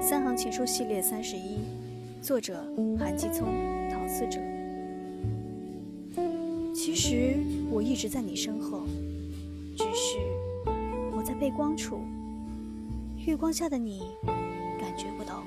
三行情书系列三十一作者韩继聪陶思哲其实我一直在你身后只是我在背光处月光下的你感觉不到。